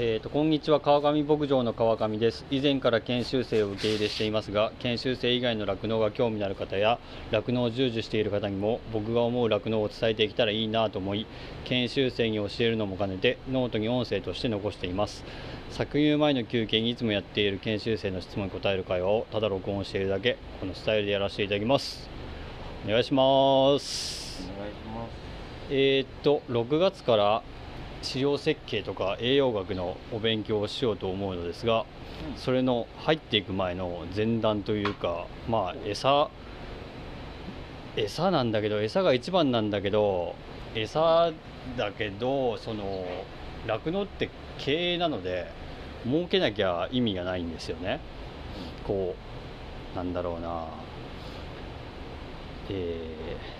えーと、こんにちは川上牧場の川上です。以前から研修生を受け入れしていますが研修生以外の酪農が興味のある方や酪農を従事している方にも僕が思う酪農を伝えていけたらいいなと思い研修生に教えるのも兼ねてノートに音声として残しています。搾乳前の休憩にいつもやっている研修生の質問に答える会話をただ録音しているだけこのスタイルでやらせていただきます。お願いします。お願いします。えー、っと6月から飼料設計とか栄養学のお勉強をしようと思うのですが、それの入っていく前の前段というかまあ餌餌なんだけど餌が一番なんだけど餌だけどその酪農って経営なので儲けなきゃ意味がないんですよね。こうなんだろうな。えー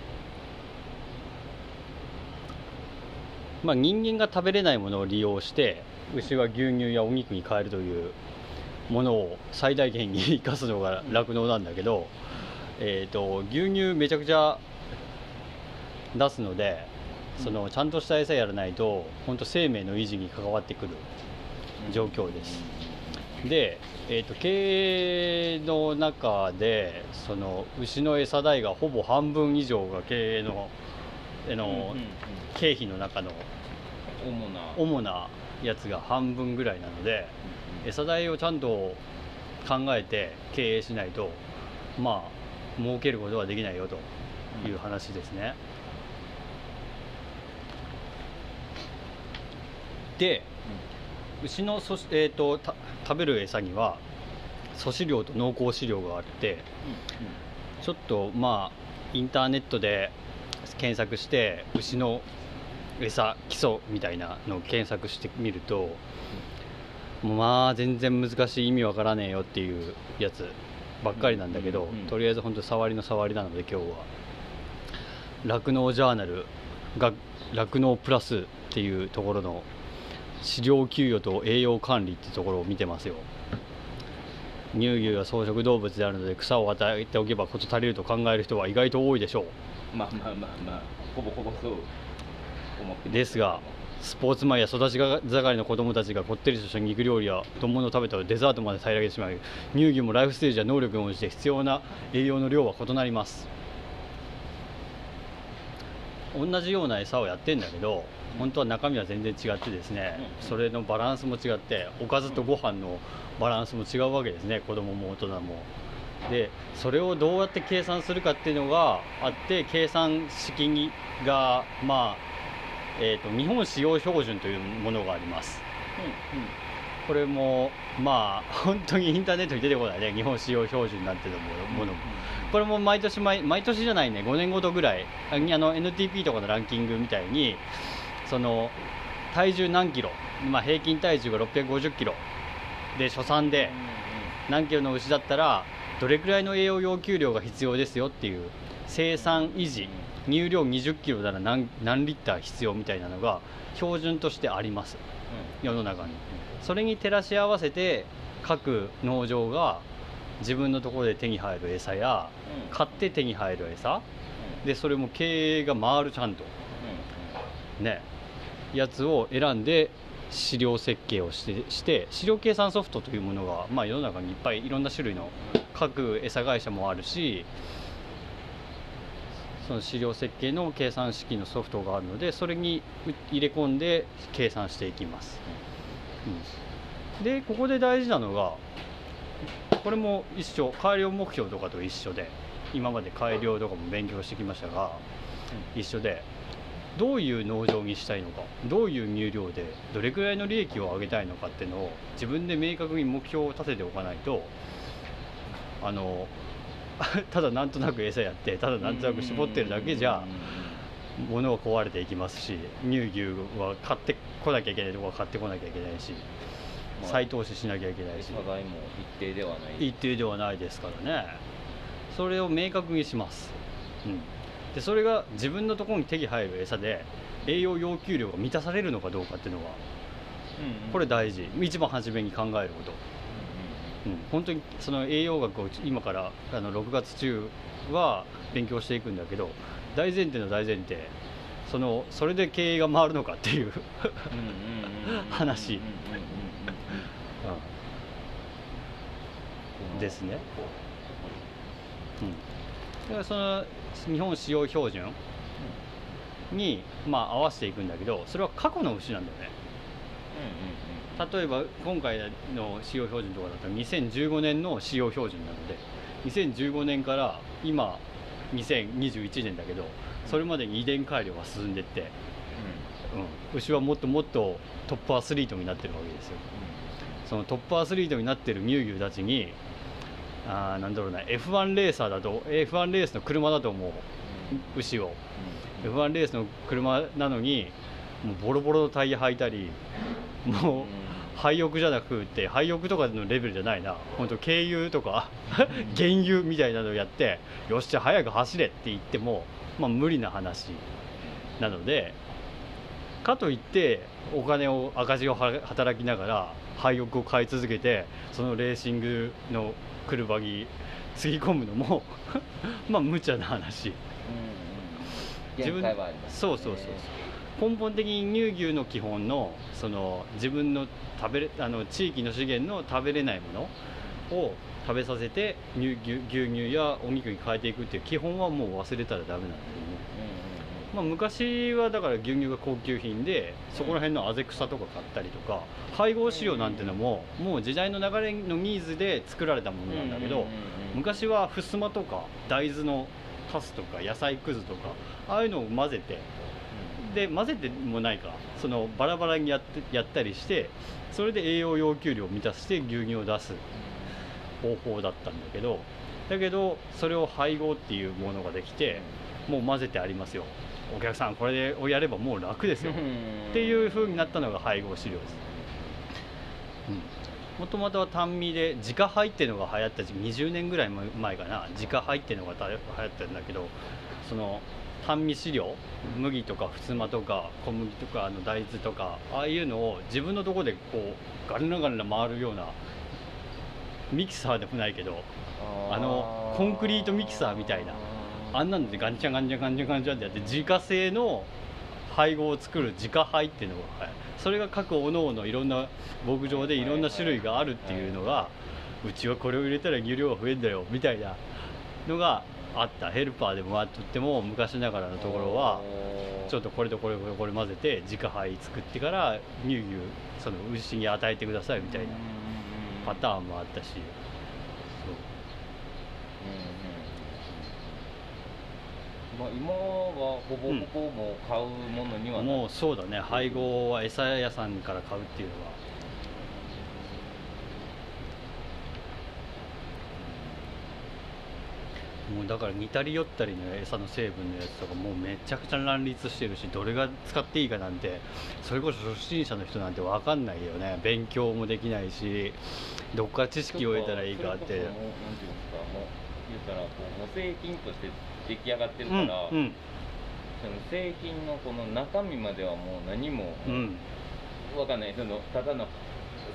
まあ、人間が食べれないものを利用して牛は牛乳やお肉に変えるというものを最大限に生かすのが酪農なんだけど、えーと、牛乳めちゃくちゃ出すのでそのちゃんとした餌やらないと本当生命の維持に関わってくる状況です。で、えーと、経営の中でその牛の餌代がほぼ半分以上が経営のの経費の中の主な。主なやつが半分ぐらいなので、餌代をちゃんと考えて経営しないとまあ儲けることはできないよという話ですね。で、牛のそ、えーと、食べる餌には粗飼料と濃厚飼料があって、ちょっとまあインターネットで検索して牛の餌基礎みたいなのを検索してみると、もうまあ全然難しい意味わからねえよっていうやつばっかりなんだけど、とりあえず本当触りの触りなので今日は酪農ジャーナルが酪農プラスっていうところの飼料給与と栄養管理ってところを見てますよ。乳牛は草食動物であるので草を与えておけば事足りると考える人は意外と多いでしょうまあまあまあまあほぼほぼそう思ってですがスポーツマンや育ち盛りの子供たちがこってりとした肉料理や丼物を食べたらデザートまで平らげてしまう。乳牛もライフステージや能力に応じて必要な栄養の量は異なります。同じような餌をやってんだけど本当は中身は全然違ってですねそれのバランスも違っておかずとご飯のバランスも違うわけですね。子供も大人も。でそれをどうやって計算するかっていうのがあって計算式がまあえーと、日本使用標準というものがあります、うんうん、これもまあ本当にインターネットに出てこないね。日本使用標準なんていうものも、これも毎年毎毎年じゃないね。5年ごとぐらい。あの NTP とかのランキングみたいにその体重何キロ、まあ、平均体重が650キロ。で初産で何キロの牛だったらどれくらいの栄養要求量が必要ですよっていう生産維持乳量20キロなら何何リッター必要みたいなのが標準としてあります、うん、世の中に、それに照らし合わせて各農場が自分のところで手に入る餌や、うん、買って手に入る餌、うん、でそれも経営が回るちゃんと、ね。やつを選んで飼料設計をしてして飼料計算ソフトというものが、まあ、世の中にいっぱいいろんな種類の各餌会社もあるしその資料設計の計算式のソフトがあるのでそれに入れ込んで計算していきます、うん、でここで大事なのがこれも一緒改良目標とかと一緒で今まで改良とかも勉強してきましたが、一緒でどういう農場にしたいのかどういう乳量でどれくらいの利益を上げたいのかっていうのを自分で明確に目標を立てておかないとあの ただなんとなく餌やってただなんとなく絞ってるだけじゃ物は壊れていきますし乳牛は買ってこなきゃいけないところは買ってこなきゃいけないし、再投資しなきゃいけないし。も一定ではない。一定ではないですからね。それを明確にします、うん、でそれが自分のところに手に入る餌で栄養要求量が満たされるのかどうかっていうのは、うんうん、これ大事。一番初めに考えること、うん、うん、本当にその栄養学を今からあの6月中は勉強していくんだけど大前提の大前提。そのそれで経営が回るのかっていう話。ですね。うん。だからその日本使用標準に、まあ、合わせていくんだけどそれは過去の牛なんだよね。例えば今回の使用標準とかだったら2015年の使用標準なので2015年から今2021年だけどそれまでに遺伝改良が進んでって、うん、牛はもっともっとトップアスリートになってるわけですよ。そのトップアスリートになってる乳牛たちにあーなんだろうな F1 レーサーだと F1 レースの車だと思う。牛を。F1 レースの車なのにもうボロボロのタイヤ履いたりもう廃屋じゃなくて廃屋とかのレベルじゃないな。本当軽油とか原油みたいなのをやってよっしゃ早く走れって言っても、まあ、無理な話なのでかといってお金を赤字をは働きながら廃屋を買い続けてそのレーシングの車につぎ込むのも まあ無茶な話。自分限界はありますそうそうそうそう。根本的に乳牛の基本のその自分の食べれあの地域の資源の食べれないものを食べさせて乳牛牛乳やお肉に変えていくっていう基本はもう忘れたらダメなんだけども、まあ、昔はだから牛乳が高級品でそこら辺のあぜ草とか買ったりとか配合飼料なんてのももう時代の流れのニーズで作られたものなんだけど昔はふすまとか大豆のカスとか野菜くずとかああいうのを混ぜてで混ぜてもないかそのバラバラにやってやったりしてそれで栄養要求量を満たして牛乳を出す方法だったんだけどだけどそれを配合っていうものができてもう混ぜてありますよお客さんこれをやればもう楽ですよ。っていう風になったのが配合飼料です。もともとは単味で自家配っていうのが流行った時期20年ぐらい前かな。自家配っていうのが流行ったんだけどその単味飼料麦とかふすまとか小麦とかあの大豆とかああいうのを自分のところでこうガルナガルナ回るようなミキサーでもないけどあのコンクリートミキサーみたいなあんなのでガンチャガンチャガンチャガンチャってやって自家製の配合を作る自家配っていうのが、はい、それが各おのおのいろんな牧場でいろんな種類があるっていうのがうちはこれを入れたら牛量が増えんだよみたいなのがあったヘルパーでもあっても昔ながらのところはちょっとこれとこれとこれ混ぜて自家配作ってから乳牛その牛に与えてくださいみたいなパターンもあったしそうまあ、今はほぼほぼもう買うものにはなもうそうだね。配合は餌屋さんから買うっていうのは。もうだから似たり寄ったりの餌の成分のやつとかもうめちゃくちゃ乱立してるしどれが使っていいかなんてそれこそ初心者の人なんて分かんないよね。勉強もできないしどっから知識を得たらいいかって。なんていうんですかもう言ったらこうもう製品として出来上がってるから、うんうん。その製品のこの中身まではもう何もうん。わかんない。そのただの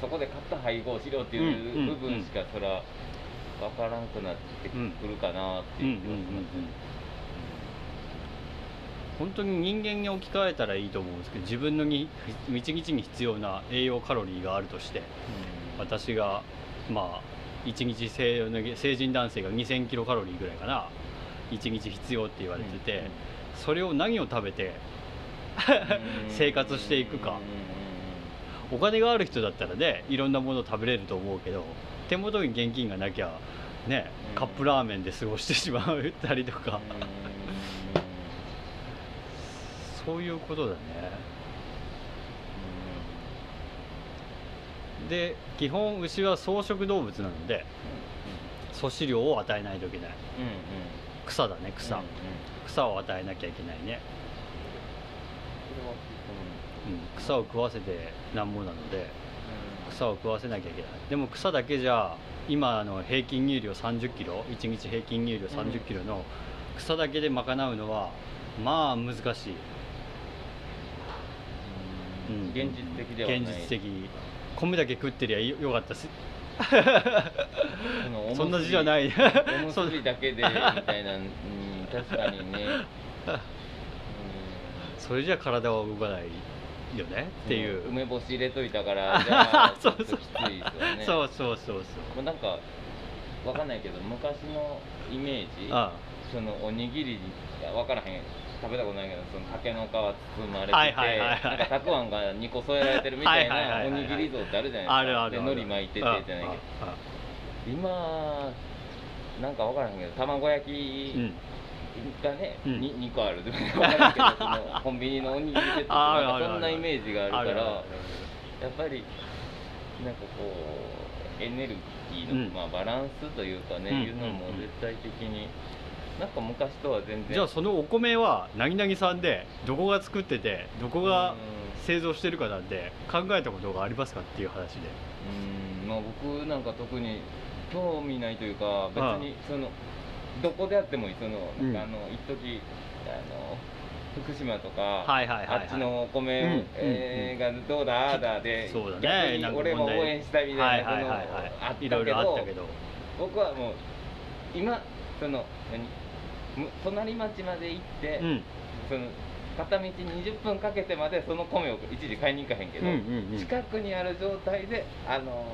そこで買った配合しろっていうんうんう部分しかそらわからんくなってくるかなっていう気がしますね。本当に人間に置き換えたらいいと思うんですけど自分のに一日に必要な栄養カロリーがあるとして私がまあ一日成成人男性が2000キロカロリーぐらいかな一日必要って言われてて、それを何を食べて生活していくか。お金がある人だったらねいろんなもの食べれると思うけど手元に現金がなきゃねうん。カップラーメンで過ごしてしまったりとか。そういうことだね。で基本牛は草食動物なので粗飼料を与えないといけない草だね草、草を与えなきゃいけないね、うん、草を食わせてなんぼなので草を食わせなきゃいけない。でも草だけじゃ今あの平均乳量3 0キロ1日平均乳量3 0キロの草だけで賄うのはまあ難しい、うん。現実的ではない。現実的。米だけ食ってりゃよよかった そんな字じゃない。おむすびだけで みたいな、うん、確かにね、それじゃ体は動かないよねっていう、梅干し入れといたから じゃあちそうそうょっときついですよね。そうそうそうそうまあなんかわかんないけど昔のイメージあそのおにぎりがわからへん食べたことないけどその竹の皮包まれてて、はいはいはいはい。なんかたくあんが2個添えられてるみたいなおにぎり像ってあるじゃないですか。あるあるで海苔巻いててじゃないけど。あ今なんかわからへんけど卵焼うきんがね、うん。に2個あるわからんけどそのコンビニのおにぎりセットんかそんなイメージがあるからやっぱりなんかこうエネルギーの、うん。まあ、バランスというかね、うん。いうのも絶対的になんか昔とは全然。じゃあそのお米はなぎなぎさんでどこが作っててどこが製造してるかなんて考えたことがありますかっていう話で。うん。まあ僕なんか特に興味ないというか別にそのどこであってもいい。そのうん。なんかあの一時あの福島とか、はいはいはいはい。あっちのお米、がどうだああだでそうだね。逆に俺も応援したいみたいなのはいはいはいはい。あったけど僕はもう今その何？む隣町まで行って、うん。その片道20分かけてまでその米を一時買いに行かへんけど、うんうんうん近くにある状態であの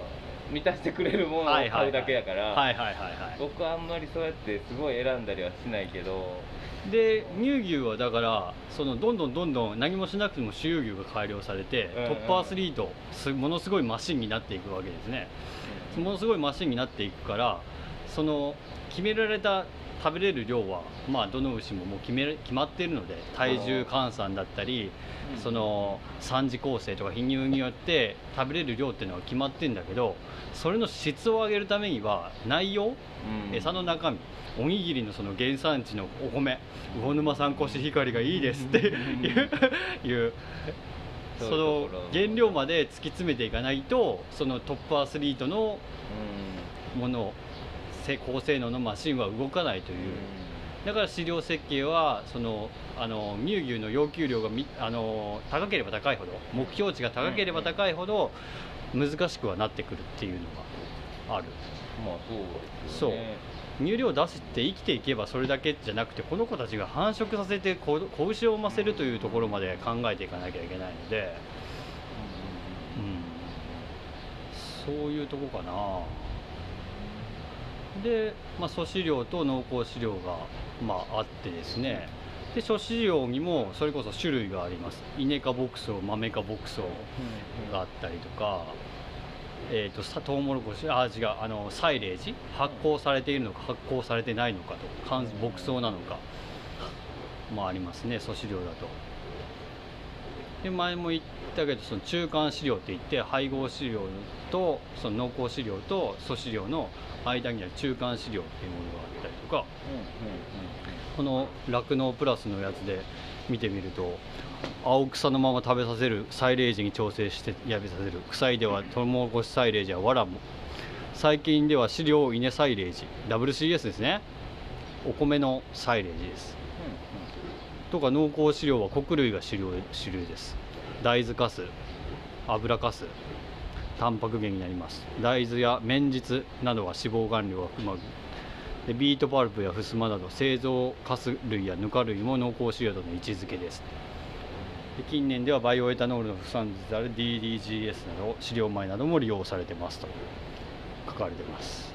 満たしてくれるものを買うだけやから、僕はあんまりそうやってすごい選んだりはしないけどで乳牛はだからそのどんどんどんどん何もしなくても周遊牛が改良されて、うんうんトップアスリートすものすごいマシンになっていくわけですね。ものすごいマシンになっていくからその決められた食べれる量は、まあ、どの牛ももう決め決まっているので体重換算だったりうん。その産地構成とか貧乳によって食べれる量っていうのは決まってるんだけどそれの質を上げるためには内容うん。餌の中身おにぎりのその原産地のお米魚沼産コシヒカリがいいですっていうその原料まで突き詰めていかないとそのトップアスリートのものせ高性能のマシンは動かないという、だから飼料設計はそのあの乳牛の要求量がみあの高ければ高いほど目標値が高ければ高いほど難しくはなってくるっていうのがある。まあそうですよね。乳量を出して生きていけばそれだけじゃなくてこの子たちが繁殖させて子子牛を産ませるというところまで考えていかなきゃいけないので、うん、そういうとこかなで、まあ、粗飼料と濃厚飼料が、まあ、あってですね。で諸飼料にもそれこそ種類があります。稲科牧草豆科牧草があったりとか、えー、とさトウモロコシあ違うあのサイレージ？発酵されているのか発酵されてないのかと。乾牧草なのか。もありますね粗飼料だとで前も言ったけどその中間飼料って言って配合飼料とその濃厚飼料と粗飼料の間にある中間飼料っていうものがあったりとかこの酪農プラスのやつで見てみると青草のまま食べさせるサイレージに調整してやべさせる臭いではトウモロコシサイレージやわらも。最近では飼料稲サイレージ WCS ですね。お米のサイレージですとか濃厚飼料は穀類が主流主流です。大豆かす油かすタンパク源になります。大豆や綿実などは脂肪含量が含まる。でビートパルプやふすまなど製造かす類やぬか類も濃厚飼料との位置づけです。で近年ではバイオエタノールの副産物である DDGS など飼料米なども利用されてますと。書かれてます、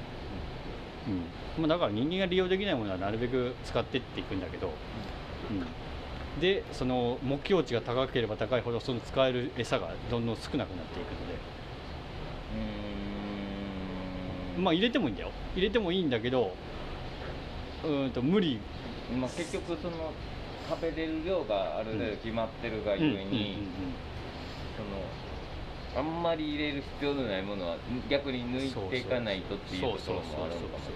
うん。まあ、だから人間が利用できないものはなるべく使ってっていくんだけど、うん、でその目標値が高ければ高いほどその使える餌がどんどん少なくなっていくので。まあ入れてもいいんだよ。入れてもいいんだけどうーんと無理。まあ結局その食べれる量がある程度決まってるがゆえに、あんまり入れる必要のないものは逆に抜いていかないとっていうところもあるのかも。し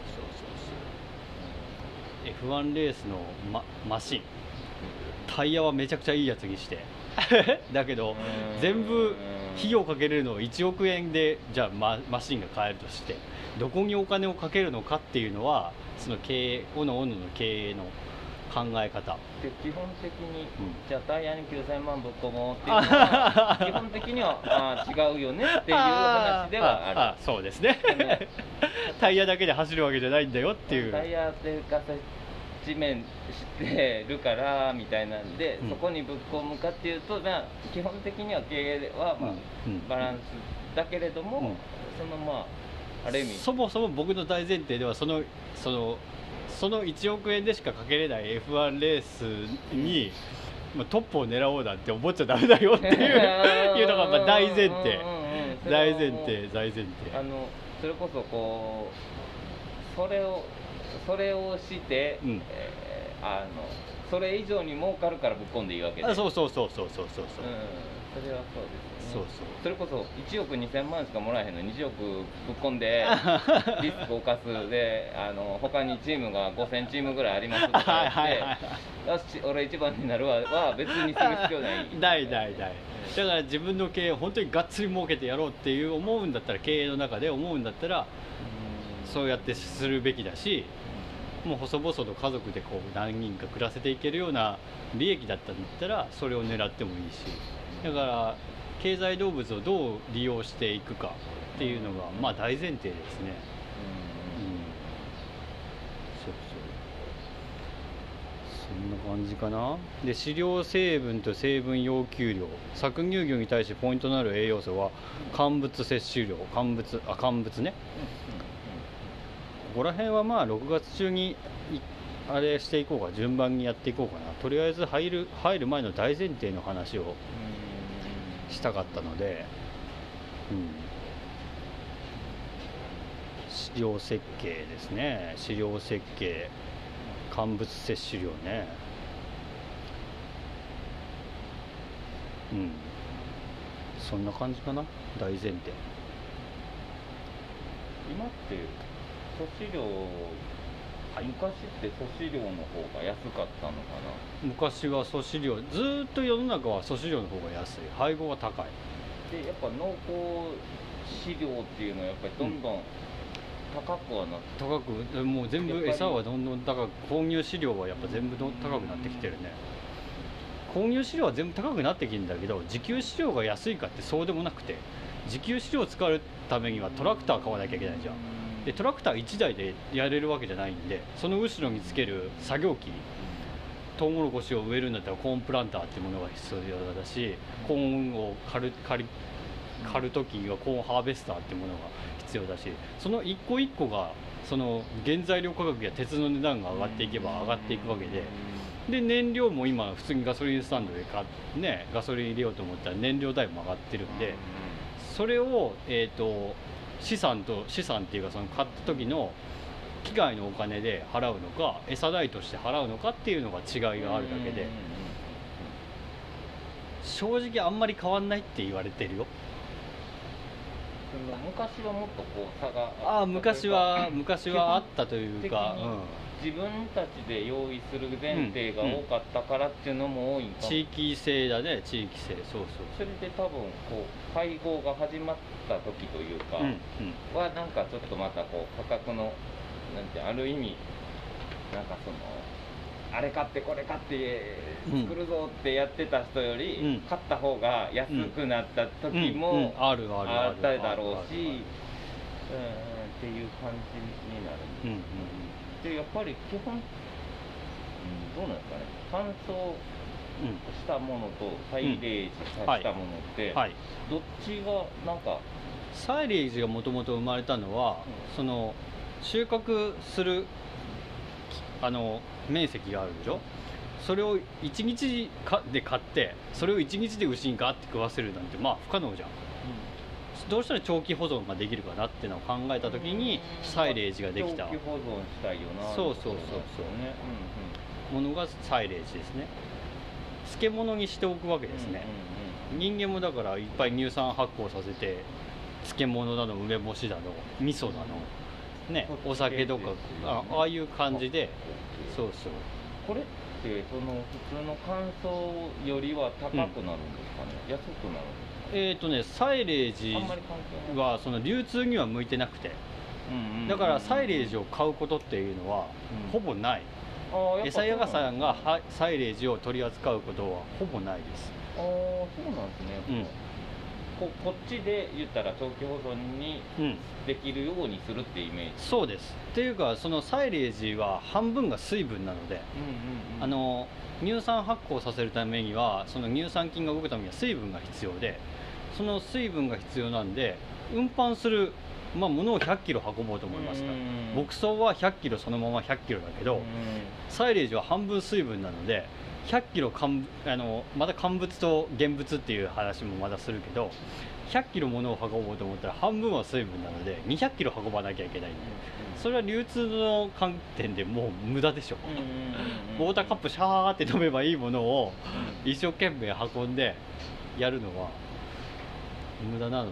れない F1 レースのママシンタイヤはめちゃくちゃいいやつにして。だけどうん。全部費用かけれるのを1億円でじゃあママシンが買えるとしてどこにお金をかけるのかっていうのはその経営おのおのの経営の考え方。で基本的に、ん。じゃあタイヤに9000万ぶっ込もうっていうのは 基本的にはあー違うよねっていう話ではある。あそうですね。タイヤだけで走るわけじゃないんだよっていう。タイヤでガサ地面してるからみたいなんで、うん。そこにぶっ込むかっていうと、まあ、基本的には経営は、まあうん。うん。バランスだけれども、うん。そのまあある意味。そもそも僕の大前提ではそのそのその1億円でしかかけれない F1 レースに、まあ、トップを狙おうなんて思っちゃダメだよっていう いうのがまあ大前提。大前提大前提。あのそれこそこうそれをそれをして、うん。えーあのそれ以上に儲かるからぶっ込んでいいわけで。あそうそうそうそうそうそう。そう、うん、それはそうですよね。そうそう。それこそ1億2000万しかもらえへんのに20億ぶっ込んで リスクを犯す。であの他にチームが5000チームぐらいありますとか はいはい言っはい。てよし俺一番になるわ。は別にする必要ない。ないないない。だから自分の経営を本当にがっつり儲けてやろうっていう思うんだったら経営の中で思うんだったらそうやってするべきだしもう細々と家族でこう何人か暮らせていけるような利益だったんだったらそれを狙ってもいいし。だから経済動物をどう利用していくかっていうのがまあ大前提ですね。うん。そうそう。そんな感じかな。で飼料成分と成分要求量。搾乳魚に対してポイントとなる栄養素は乾物摂取量。乾物あ乾物ねここら辺はまあ6月中にいあれしていこうか順番にやっていこうかな。とりあえず入る入る前の大前提の話をしたかったので、うん、資料設計ですね。資料設計。乾物摂取量ね。うん。そんな感じかな。大前提。今って粗飼料昔って粗飼料の方が安かったのかな？昔は粗飼料ずーっと世の中は粗飼料の方が安い。配合が高い。でやっぱ濃厚飼料っていうのはやっぱりどんどん高くはなって、高くでもう全部餌はどんどん高く購入飼料はやっぱ全部どん高くなってきてるね。購入飼料は全部高くなってきてるんだけど自給飼料が安いかってそうでもなくて自給飼料を使うためにはトラクター買わなきゃいけないじゃんでトラクター1台でやれるわけじゃないんでその後ろにつける作業機トウモロコシを植えるんだったらコーンプランターっていうものが必要だしコーンを刈る刈り刈る時はコーンハーベスターっていうものが必要だしその一個一個がその原材料価格や鉄の値段が上がっていけば上がっていくわけでで燃料も今普通にガソリンスタンドで買っねガソリン入れようと思ったら燃料代も上がってるんでそれを、えー、と資産と資産っていうかその買った時の機械のお金で払うのか餌代として払うのかっていうのが違いがあるだけで正直あんまり変わんないって言われてるよ。昔はもっとこう差がああ昔は昔はあったというか、基本的に自分たちで用意する前提が多かったからっていうのも多いんうん、かも、地域性だね地域性。そうそれで多分こう配合が始まった時というか、はなんかちょっとまたこう価格のなんてある意味なんかそのあれ買ってこれ買ってうん作るぞってやってた人より、うん。買った方が安くなった時うんも、うん。あるあるある。あっただろうし、うんっていう感じになる。うんうんでやっぱり基本、うん、どうなんですかね。乾燥うんしたものとサイレージさしたものって、うん。はい。どっちがなんかサイレージがもともと生まれたのは、うん。その収穫するあの面積があるでしょ？それを1日かで買ってそれを1日で牛にガーって食わせるなんてまあ不可能じゃんどうしたら長期保存ができるかなっていうのを考えた時にサイレージができた。長期保存したいよなそうそうそうそう。ねものがサイレージですね。漬物にしておくわけですね、人間もだからいっぱい乳酸発酵させて漬物だの梅干しだの味噌だのねお酒とかあああいう感じで。そうそう。これってその普通の乾燥よりは高くなるんですかね、安くなるんですえっ、とねサイレージはその流通には向いてなくて。うんうんうんだからサイレージを買うことっていうのはうん。ほぼない。餌屋がさんがサイレージを取り扱うことはほぼないです。ああそうなんですね、ここっちで言ったら長期保存にうん。できるようにするってイメージ。そうです。っていうかそのサイレージは半分が水分なのでうんうんうん。あの乳酸発酵させるためにはその乳酸菌が動くためには水分が必要でその水分が必要なんで運搬するまあ物を1 0 0キロ運ぼうと思います。からうん牧草は1 0 0キロそのまま1 0 0キロだけど、うん。サイレージは半分水分なので100キロ乾あのまた乾物と現物っていう話もまだするけど100キロ物を運ぼうと思ったら半分は水分なので200キロ運ばなきゃいけないんでそれは流通の観点でもう無駄でしょ。ウォーターカップシャーって飲めばいいものを一生懸命運んでやるのは無駄なので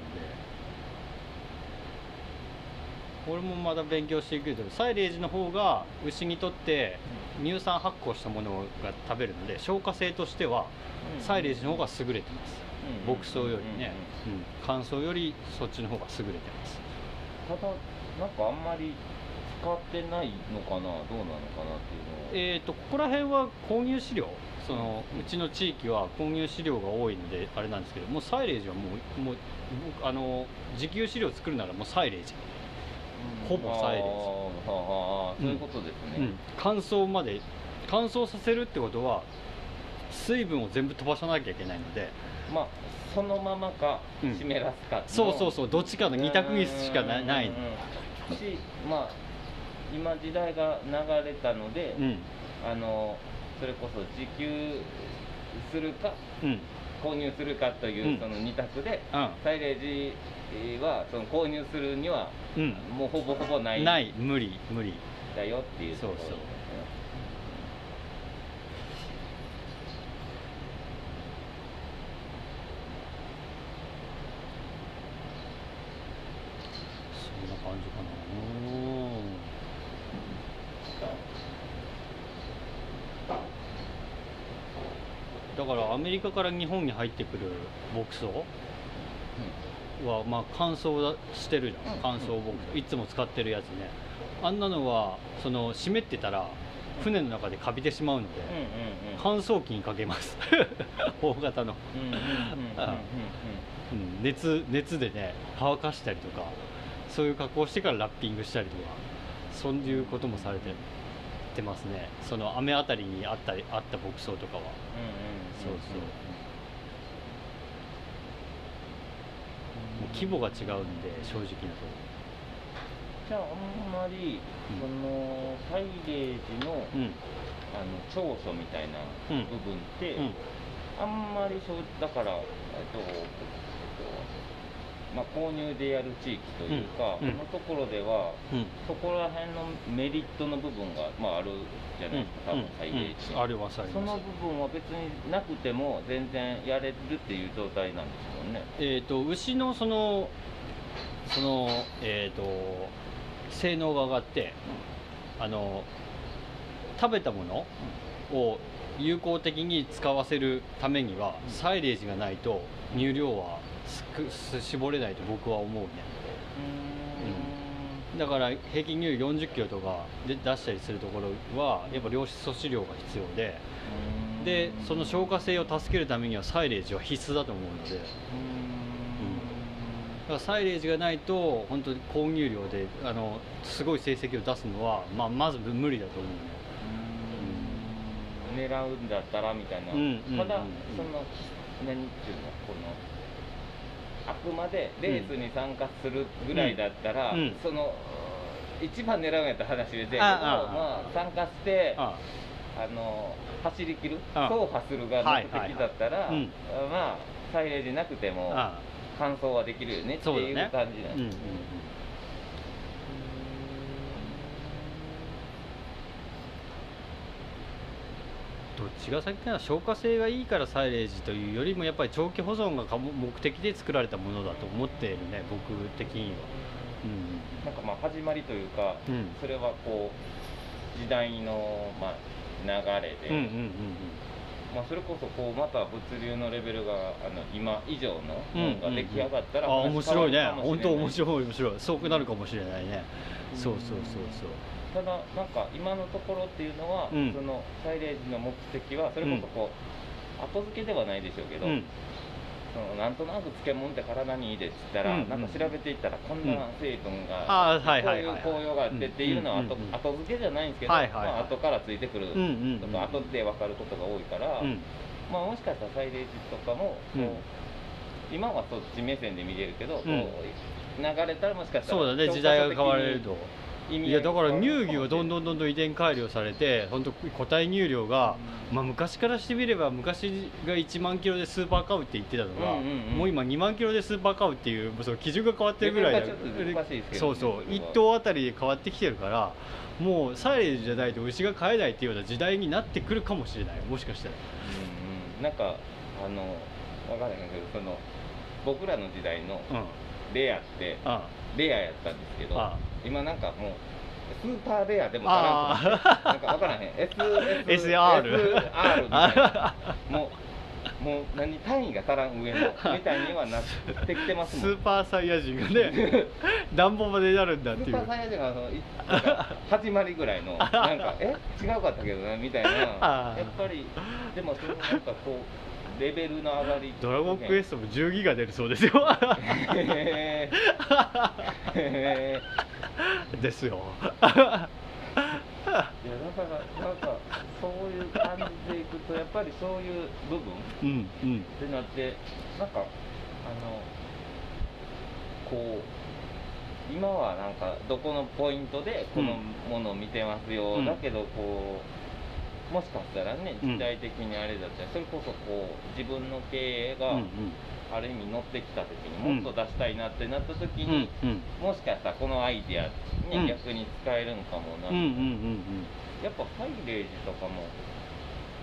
俺もまだ勉強していくけどサイレージの方が牛にとって乳酸発酵したものが食べるので消化性としてはサイレージの方が優れてます。うん。牧草よりね、うん、乾燥よりそっちの方が優れてます。ただなんかあんまり使ってないのかな？どうなのかなっていうのは。えー、とここら辺は購入飼料？そのうちの地域は購入飼料が多いのであれなんですけどもうサイレージはもうもう僕あの自給飼料作るならもうサイレージ、ほぼサイレージあーはあはあそういうことですね、うん、乾燥まで乾燥させるってことは水分を全部飛ばさなきゃいけないのでまあそのままかうん。湿らすか。のそうそうそう。どっちかの二択にしかなない。うんうんうん。しまあ今時代が流れたので、うん。あのそれこそ自給するかうん。購入するかという、うん。その二択でうん。サイレージはその購入するにはうん。もうほぼほぼない。ない。無理。無理。だよっていうそうそう。そんな感じかな。だからアメリカから日本に入ってくる牧草はまあ乾燥だしてるじゃん。うん。乾燥牧草いつも使ってるやつね。あんなのはその湿ってたら船の中でカビてしまうので乾燥機にかけます。大型の、熱熱でね乾かしたりとかそういう加工してからラッピングしたりとかそういうこともされててますね。その雨あたりにあったあった牧草とかは。そうそうもう規模が違うんで正直なとじゃああんまり、うん。そのサイレージの,、うん。あの長所みたいなうん。部分って、うん。あんまりそうだから、えっとえっとまあ、購入でやる地域というか、うん。うん。のところではうん。そこら辺のメリットの部分が、まあ、あるじゃないですか、多分サイレージに、うんあその部分は別になくても全然やれるっていう状態なんですもんね。えー、と牛のそのそのえっ、と性能が上がってあの食べたものを有効的に使わせるためにはサイレージがないと乳量は絞れないと僕は思うねだから平均乳量40キロとかで出したりするところはやっぱ良質素飼料が必要で。でその消化性を助けるためにはサイレージは必須だと思うので。だからサイレージがないと本当に高乳量であのすごい成績を出すのは、まあ、まず無理だと思うね狙うんだったらみたいな、うんうんうんただその何っていうのこのあくまでレースに参加するぐらいだったら、うん。うん。その一番狙うんやったら話でやけどあああまあ。参加してああ。の走り切るあ走破するが目的だったら、はいはいはい。うん。まあサイレージなくてもあ完走はできるよねっていう感じなんです、どっちが先かな消化性がいいからサイレージというよりもやっぱり長期保存が目的で作られたものだと思っているね僕的には。うん。なんかまあ始まりというか、うん。それはこう時代の、まあ、流れで、うんうんうんまあ、それこそこうまた物流のレベルがあの今以上のうんものが出来上がったら、あ面白いね。本当面い白い面白い。そうなるかもしれないね。そうそうそうそうただなんか今のところっていうのは、うん。そのサイレージの目的はそれこそこう、後付けではないでしょうけど、うん。そのなんとなく漬物って体にいいでっつったら、うん。なんか調べていったらこんな成分が、あーはいはいはいはい。こういう効用があってっていうのは後,、うん後付けじゃないんですけど、はいはいはい。まあ、後からついてくる。うんうんうん。とか、後で分かることが多いから、うん。まあ、もしかしたらサイレージとかもこう、うん。今はそっち目線で見れるけど、こううん流れたらもしかしたらそうだね。時代が変われると意味合いやだから乳牛はどんどんんどんどん遺伝改良されて本当個体乳量が、まあ、昔からしてみれば昔が1万キロでスーパーカウって言ってたのが、うんうんうん。もう今2万キロでスーパーカウっていうその基準が変わってるぐらいでねそうそう。それは1頭あたりで変わってきてるからもうサイレージじゃないと牛が飼えないっていうような時代になってくるかもしれない。もしかしたら。うんうん。なんかあの分からへんけどその僕らの時代のうん。レアってあレアやったんですけどあ今なんかもうスーパーレアでも足らんくななんか分からへん。S S SR SR みたいな。もうもう何単位が足らん上のみたいにはなってきてますもん。スーパーサイヤ人がね暖房までなるんだっていう。スーパーサイヤ人がその始まりぐらいの なんかえ？違うかったけどなみたいな。やっぱりでもそのなんかこうレベルの上がり。ドラゴンクエストも10ギガ出るそうですよ。ですよ。ーいやだからなんかそういう感じでいくとやっぱりそういう部分うんうん。ってなってなんかあのこう今はなんかどこのポイントでこのものを見てますよ、うん。だけどこうもしかしたらねうん。時代的にあれだったら、それこそこう自分の経営がうんある意味乗ってきた時にうん。もっと出したいなってなった時うんに、うん。もしかしたらこのアイディアにうん。逆に使えるんかもな、うんうんうんやっぱサイレージとかも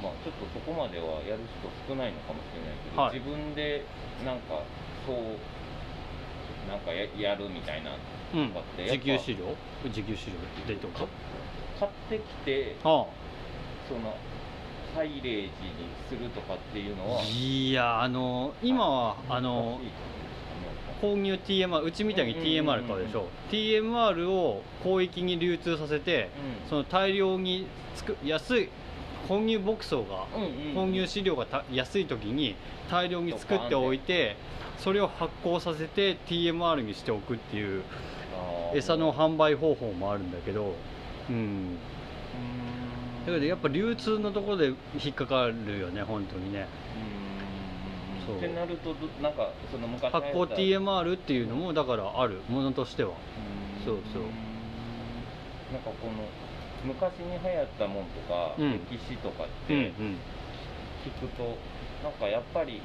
まあちょっとそこまではやる人少ないのかもしれないけど、はい。自分でなんかそうなんかややるみたいなうんうんとかってやっぱ自給飼料？自給飼料でと？か買ってきてあそのサイレージにするとかっていうのはあいやあの今はあの購入 TMR うちみたいに TMR 買うでしょ。TMR を広域に流通させてうん。その大量につく安い混入牧草がうんうんうん。混入飼料がた安い時に大量に作っておいてそれを発酵させて TMR にしておくっていう餌の販売方法もあるんだけどうんけどやっぱ流通のところで引っかかるよね本当にね。そう。うんってなるとどなんかその昔発行 TMR っていうのもだからあるものとしては。うん。そうそう。なんかこの昔に流行ったもんとか、うん。歴史とかっうんうてん。聞くと、なんかやっぱり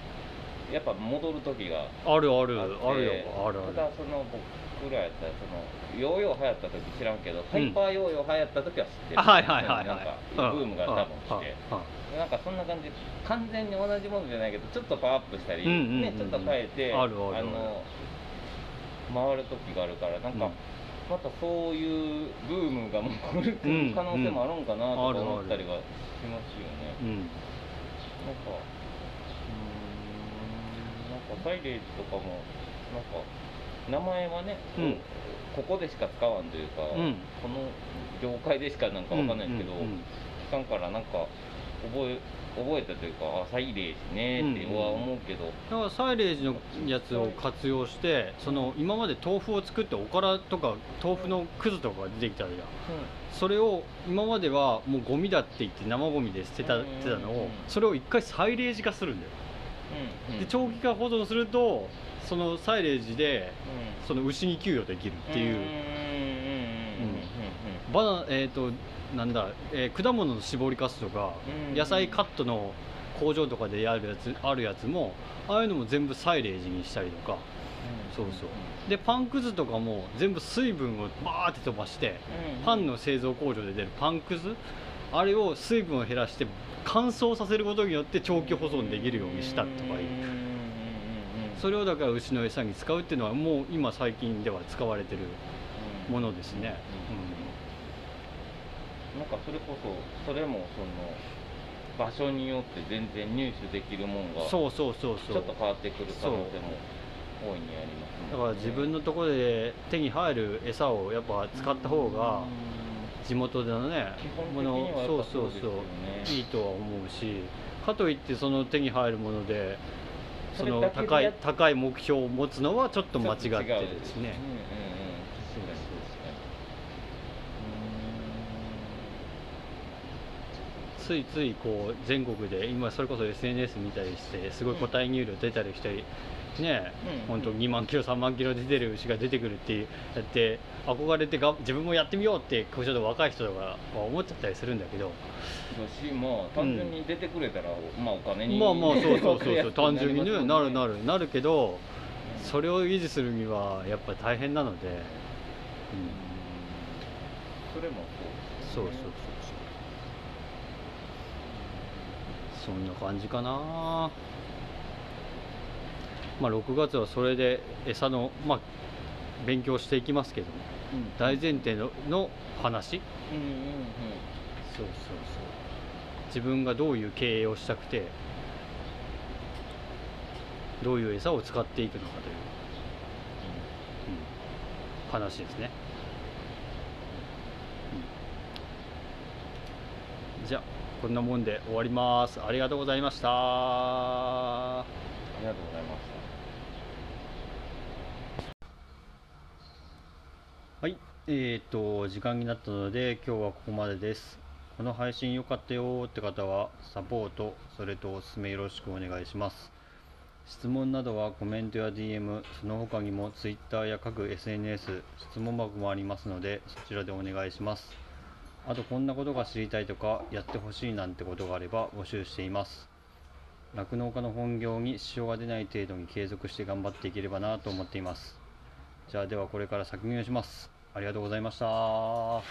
やっぱ戻る時があるある。あるよあるある。ただその僕らやったらそのヨーヨー流行った時知らんけど、ハイパーヨーヨー流行った時は知ってる、あはいはいはいはい。なんかブームが多分来て、なんかそんな感じ。完全に同じものじゃないけどちょっとパワーアップしたり、ね、ちょっと変えてあの回る時があるからなんか、うん。またそういうブームがもう来る可能性もあるんかなと思ったりはしますよね。うん。なんかうーんなんかサイレージとかもなんか名前はね、うん。ここでしか使わんというか、うん。この業界でしかなんかわかんないですけど、うんうんうん聞からなんか覚え覚えたというかあサイレージねっては思うけど、だからサイレージのやつを活用してその今まで豆腐を作っておからとか豆腐のくずとかが出てきたじゃん。それを今まではもうゴミだって言って生ゴミで捨てたうんうんうん。捨てたのをそれを一回サイレージ化するんだよ。うんうん。で長期化保存するとそのサイレージでうん。その牛に給与できるっていう。バナえっ、となんだ、えー果物の絞りかすとかうん。野菜カットの工場とかでやるやつあるやつもああいうのも全部サイレージにしたりとか。そうそう。でパンくずとかも全部水分をバーって飛ばしてパンの製造工場で出るパンくずあれを水分を減らして乾燥させることによって長期保存できるようにしたとかいうそれをだから牛の餌に使うっていうのはもう今最近では使われてるものですね、なんかそれこそそれもその場所によって全然入手できるもんがちょそうそうそう。そうっと変わってくる可能性も大いにありますね。だから自分のところで手に入る餌をやっぱ使った方が地元でのね基本的ものそうそうぱそういいとは思うしかといってその手に入るものでその高い高い目標を持つのはちょっと間違ってるですね。ついついこう全国で今それこそ SNS 見たりしてすごい個体入力出たりしたりねうん。本当2万キロ3万キロ出てる牛が出てくるってやって憧れてが自分もやってみようってこうちょっと若い人とかは思っちゃったりするんだけど。だしまあ単純に出てくれたら、まあお金にまあまあそうそうそうそう 単純にねなるなるなるけどうんそれを維持するにはやっぱ大変なので、うん、それもそうそうそうそう。そんな感じかなまあ6月はそれで餌のまあ勉強していきますけどもうん。大前提のの話。うんうんうん。そうそうそう。自分がどういう経営をしたくてどういう餌を使っていくのかという、うん、話ですね、うん。じゃあこんなもんで終わります。ありがとうございました。ありがとうございましたはい、えー、と時間になったので今日はここまでです。この配信良かったよって方はサポート、それとおすすめよろしくお願いします。質問などはコメントや DM、その他にも Twitter や各 SNS、質問箱もありますのでそちらでお願いします。あとこんなことが知りたいとかやってほしいなんてことがあれば募集しています。酪農家の本業に支障が出ない程度に継続して頑張っていければなと思っています。じゃあではこれから削減します。ありがとうございました。